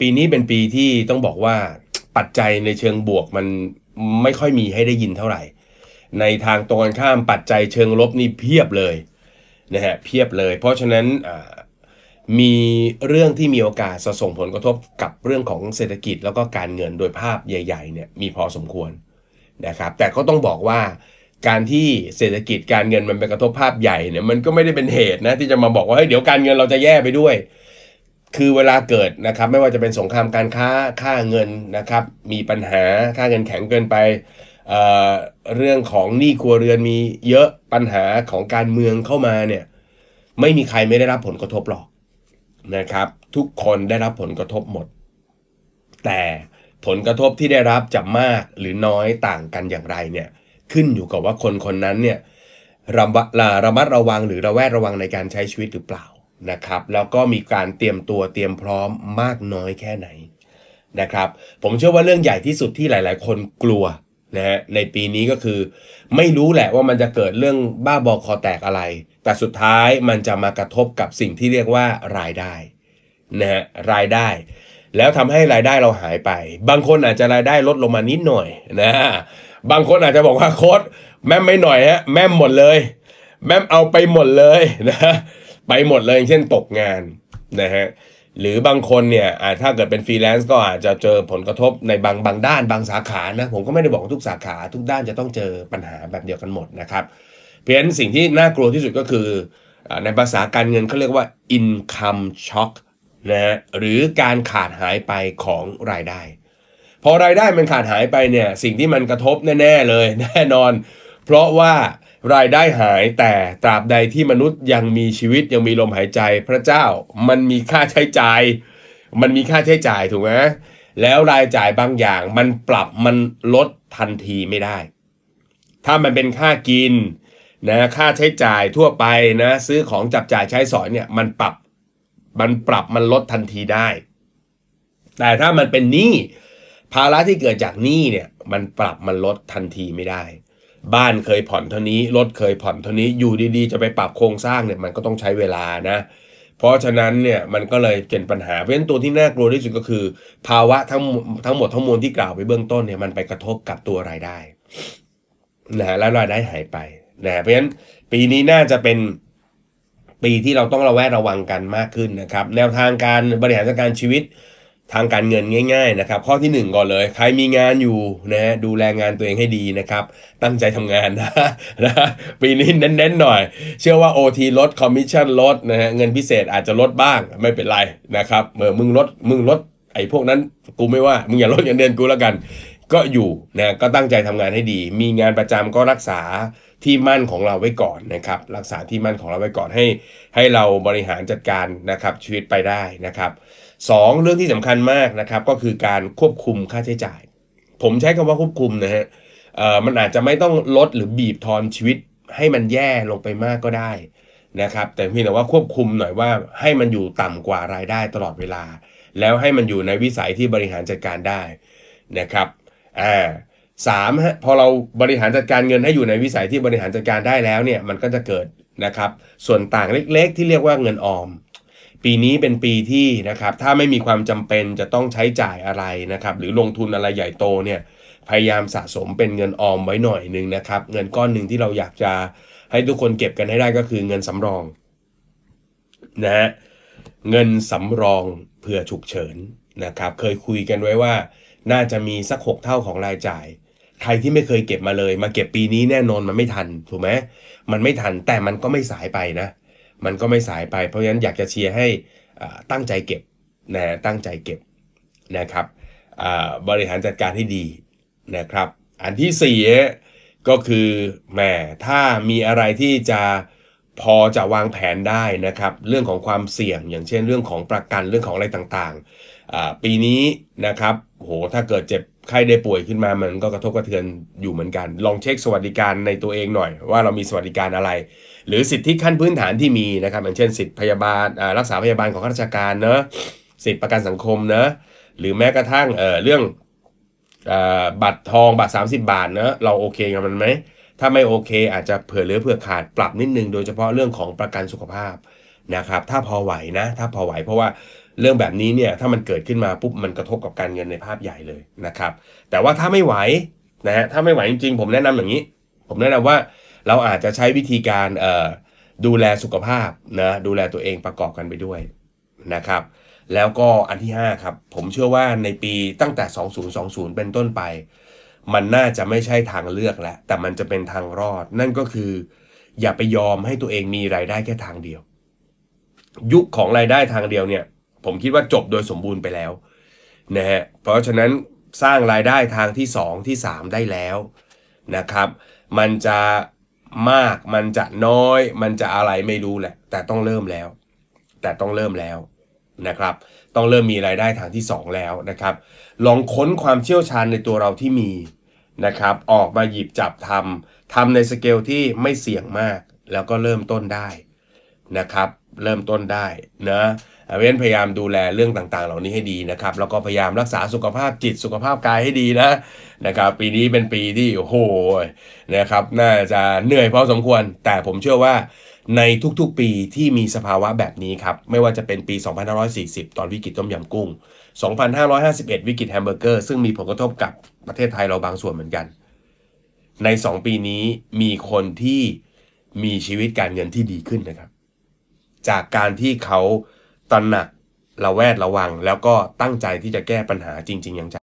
ปีนี้เป็นปีที่ต้องบอกว่าปัจจัยในเชิงบวกมันไม่ค่อยมีให้ได้ยินเท่าไหร่ ในทางตรงกันข้ามปัจจัยเชิงลบนี่เพียบเลยนะฮะเพียบเลย เพราะฉะนั้นมีเรื่องที่มีโอกาสส่งผลกระทบกับเรื่องของเศรษฐกิจแล้วก็การเงินโดยภาพใหญ่ๆเนี่ยมีพอสมควรนะครับ แต่ก็ต้องบอกว่าการที่เศรษฐกิจการเงินมันเป็นกระทบภาพใหญ่เนี่ยมันก็ไม่ได้เป็นเหตุนะที่จะมาบอกว่าเฮ้ยเดี๋ยวการเงินเราจะแย่ไปด้วย คือเวลาเกิดนะครับไม่ว่าจะเป็นสงครามการค้าค่าเงินนะครับมีปัญหาค่าเงินแข็งเกินไปเเรื่องของหนี้ครัวเรือนมีเยอะปัญหาของการเมืองเข้ามาเนี่ยไม่มีใครไม่ได้รับผลกระทบหรอกนะครับ ทุกคนได้รับผลกระทบหมด แต่ผลกระทบที่ได้รับจะมากหรือน้อยต่างกันอย่างไรเนี่ยขึ้นอยู่กับว่าคนคนนั้นเนี่ยระระมัดระวังหรือระแวดระวังในการใช้ชีวิตหรือเปล่า นะครับ แล้วก็มีการเตรียมตัวเตรียมพร้อมมากน้อยแค่ไหนนะครับ ผมเชื่อว่าเรื่องใหญ่ที่สุดที่หลาย ๆ คนกลัวนะฮะในปีนี้ก็คือ ไม่รู้แหละว่ามันจะเกิดเรื่องบ้าบอคอแตกอะไร แต่สุดท้ายมันจะมากระทบกับสิ่งที่เรียกว่ารายได้นะฮะรายได้ แล้วทำให้รายได้เราหายไป บางคนอาจจะรายได้ลดลงมานิดหน่อยนะบางคนอาจจะบอกว่าโค้ดแม่ไม่หน่อยฮะแม่หมดเลย แม่เอาไปหมดเลยนะ ไปหมดเลยเช่นตกงานนะฮะหรือบางคนเนี่ยถ้าเกิดเป็นฟรีแลนซ์ก็อาจจะเจอผลกระทบในบางบางด้านบางสาขานะผมก็ไม่ได้บอกทุกสาขาทุกด้านจะต้องเจอปัญหาแบบเดียวกันหมดนะครับ เพราะฉะนั้นสิ่งที่น่ากลัวที่สุดก็คือ ในภาษาการเงินเขาเรียกว่า income shock นะฮะหรือการขาดหายไปของรายได้ พอรายได้มันขาดหายไปเนี่ยสิ่งที่มันกระทบแน่ ๆ เลยแน่นอน เพราะว่า รายได้หายแต่ตราบใดที่มนุษย์ยังมีชีวิตยังมีลมหายใจพระเจ้ามันมีค่าใช้จ่าย มันมีค่าใช้จ่ายถูกไหมแล้วรายจ่ายบางอย่างมันปรับมันลดทันทีไม่ได้ ถ้ามันเป็นค่ากินนะค่าใช้จ่ายทั่วไปนะซื้อของจับจ่ายใช้สอยเนี่ยมันปรับมันปรับมันลดทันทีได้ แต่ถ้ามันเป็นหนี้ภาระที่เกิดจากหนี้เนี่ยมันปรับมันลดทันทีไม่ได้ บ้านเคยผ่อนเท่านี้รถเคยผ่อนเท่านี้อยู่ดีๆ จะไปปรับโครงสร้างเนี่ยมันก็ต้องใช้เวลานะ เพราะฉะนั้นเนี่ยมันก็เลยเป็นปัญหาเพราะฉะนั้นตัวที่น่ากลัวที่สุดก็คือ ภาวะทั้งทั้งหมดทั้งมวลที่กล่าวไปเบื้องต้นเนี่ยมันไปกระทบกับตัวรายได้นะแล้วรายได้หายไปนะเพราะฉะนั้นปีนี้น่าจะเป็นปีที่เราต้องระแวดระวังกันมากขึ้นนะครับ แนวทางการบริหารจัดการชีวิต ทางการเงินง่ายๆนะครับข้อที่ 1 ก่อนเลย ใครมีงานอยู่นะฮะดูแลงานตัวเองให้ดีนะครับ ตั้งใจทำงานนะนะปีนี้เน้นๆหน่อย เชื่อว่า OT ลดคอมมิชชั่นลดนะฮะเงินพิเศษอาจจะลดบ้างไม่เป็นไรนะครับเมื่อมึงลดมึงลดไอ้พวกนั้นกูไม่ว่ามึงอย่าลดเงินเดือนกูแล้วกัน ก็อยู่นะก็ตั้งใจทำงานให้ดี มีงานประจำก็รักษาที่มั่นของเราไว้ก่อนนะครับ รักษาที่มั่นของเราไว้ก่อนให้ ให้เราบริหารจัดการนะครับชีวิตไปได้นะครับ 2 เรื่องที่สำคัญมากนะครับก็คือการควบคุมค่าใช้จ่าย ผมใช้คำว่าควบคุมนะฮะมันอาจจะไม่ต้องลดหรือบีบทอนชีวิตให้มันแย่ลงไปมากก็ได้นะครับแต่เพียงแต่ว่าควบคุมหน่อยว่าให้มันอยู่ต่ำกว่ารายได้ตลอดเวลา แล้วให้มันอยู่ในวิสัยที่บริหารจัดการได้นะครับอ่าสามฮะพอเราบริหารจัดการเงินให้อยู่ในวิสัยที่บริหารจัดการได้แล้วเนี่ยมันก็จะเกิดนะครับส่วนต่างเล็กๆ ที่เรียกว่าเงินออม ปีนี้เป็นปีที่นะครับถ้าไม่มีความจำเป็นจะต้องใช้จ่ายอะไรนะครับหรือลงทุนอะไรใหญ่โตเนี่ยพยายามสะสมเป็นเงินออมไว้หน่อยหนึ่งนะครับ เงินก้อนหนึ่งที่เราอยากจะให้ทุกคนเก็บกันให้ได้ก็คือเงินสำรองนะฮะเงินสำรองเผื่อฉุกเฉินนะครับ เคยคุยกันไว้ว่า น่าจะมีสักหกเท่าของรายจ่าย ใครที่ไม่เคยเก็บมาเลย มาเก็บปีนี้แน่นอนมันไม่ทันถูกไหมมันไม่ทันแต่มันก็ไม่สายไปนะ มันก็ไม่สายไปเพราะฉะนั้นอยากจะเชียร์ให้ตั้งใจเก็บนะตั้งใจเก็บนะครับบริหารจัดการให้ดีนะครับ อันที่4ก็คือแหมถ้ามีอะไรที่จะพอจะวางแผนได้นะครับ เรื่องของความเสี่ยง อย่างเช่นเรื่องของประกันเรื่องของอะไรต่างๆปีนี้นะครับโหถ้าเกิดเจ็บ ไข้ได้ป่วยขึ้นมามันก็กระทบกระเทือนอยู่เหมือนกัน ลองเช็คสวัสดิการในตัวเองหน่อย ว่าเรามีสวัสดิการอะไร หรือสิทธิขั้นพื้นฐานที่มีนะครับอย่างเช่น สิทธิพยาบาลรักษาพยาบาลของข้าราชการเนอะสิทธิประกันสังคมเนอะหรือแม้กระทั่งเเรื่องบัตรทองบัตร 30 บาทเนอะเราโอเคกับมันไหมถ้าไม่โอเค อาจจะเผื่อเหลือเผื่อขาดปรับนิดนึง โดยเฉพาะเรื่องของประกันสุขภาพนะครับถ้าพอไหวนะ ถ้าพอไหวเพราะว่า เรื่องแบบนี้เนี่ยถ้ามันเกิดขึ้นมาปุ๊บมันกระทบกับการเงินในภาพใหญ่เลยนะครับ แต่ว่าถ้าไม่ไหวนะฮะถ้าไม่ไหวจริงๆ ผมแนะนำอย่างนี้ ผมแนะนำว่าเราอาจจะใช้วิธีการเอ่อดูแลสุขภาพนะดูแลตัวเองประกอบกันไปด้วยนะครับ แล้วก็อันที่ 5 ครับ ผมเชื่อว่าในปีตั้งแต่ 2020 เป็นต้นไป มันน่าจะไม่ใช่ทางเลือกแล้ว แต่มันจะเป็นทางรอด นั่นก็คือ อย่าไปยอมให้ตัวเองมีรายได้แค่ทางเดียว ยุคของรายได้ทางเดียวเนี่ย ผมคิดว่าจบโดยสมบูรณ์ไปแล้วนะฮะเพราะฉะนั้นสร้างรายได้ทางที่ 2 ที่ 3 ได้แล้วนะครับ มันจะมากมันจะน้อย มันจะอะไรไม่รู้แหละ แต่ต้องเริ่มแล้ว แต่ต้องเริ่มแล้วนะครับ ต้องเริ่มมีรายได้ทางที่ 2 แล้วนะครับ ลองค้นความเชี่ยวชาญในตัวเราที่มีนะครับ ออกมาหยิบจับทำทำในสเกลที่ไม่เสี่ยงมาก แล้วก็เริ่มต้นได้นะครับ เริ่มต้นได้นะ เว้นพยายามดูแลเรื่องต่างๆ เหล่านี้ให้ดีนะครับ แล้วก็พยายามรักษาสุขภาพจิตสุขภาพกายให้ดีนะนะครับ ปีนี้เป็นปีที่โอ้โหนะครับ น่าจะเหนื่อยพอสมควร แต่ผมเชื่อว่าในทุกๆปีที่มีสภาวะแบบนี้ครับ ไม่ว่าจะเป็นปี 2540 ตอนวิกฤตต้มยำกุ้ง 2551 วิกฤตแฮมเบอร์เกอร์ ซึ่งมีผลกระทบกับประเทศไทยเราบางส่วนเหมือนกัน ใน 2 ปีนี้มีคนที่มีชีวิตการเงินที่ดีขึ้นนะครับ จากการที่เขา ตระหนักระแวดระวัง แล้วก็ตั้งใจที่จะแก้ปัญหาจริง ๆ อย่างจัง